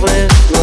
live